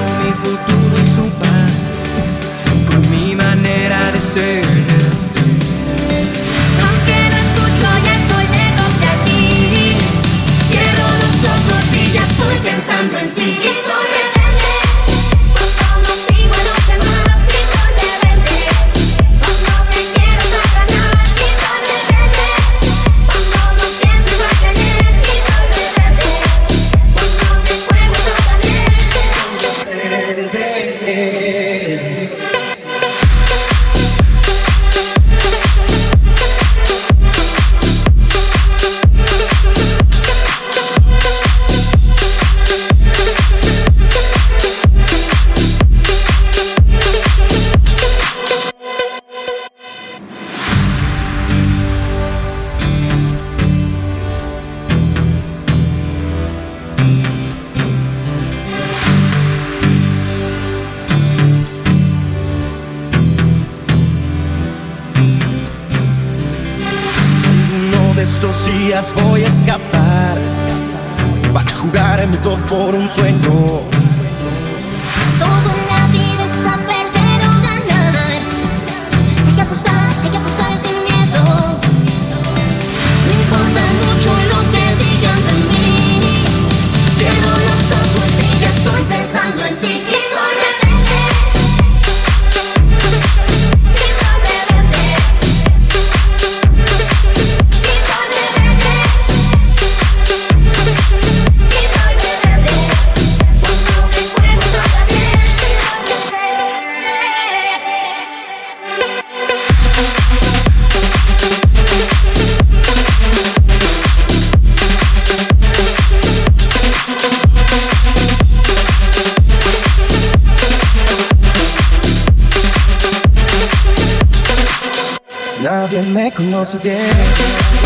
mi futuro y su paz, con mi manera de ser. Estos días voy a escapar para jugar en todo por un sueño. Todo en la vida es saber pero ganar. Hay que apostar, hay que apostar sin miedo. No importa mucho lo que digan de mí. Cierro los ojos y ya estoy pensando en ti. Love you, make us again.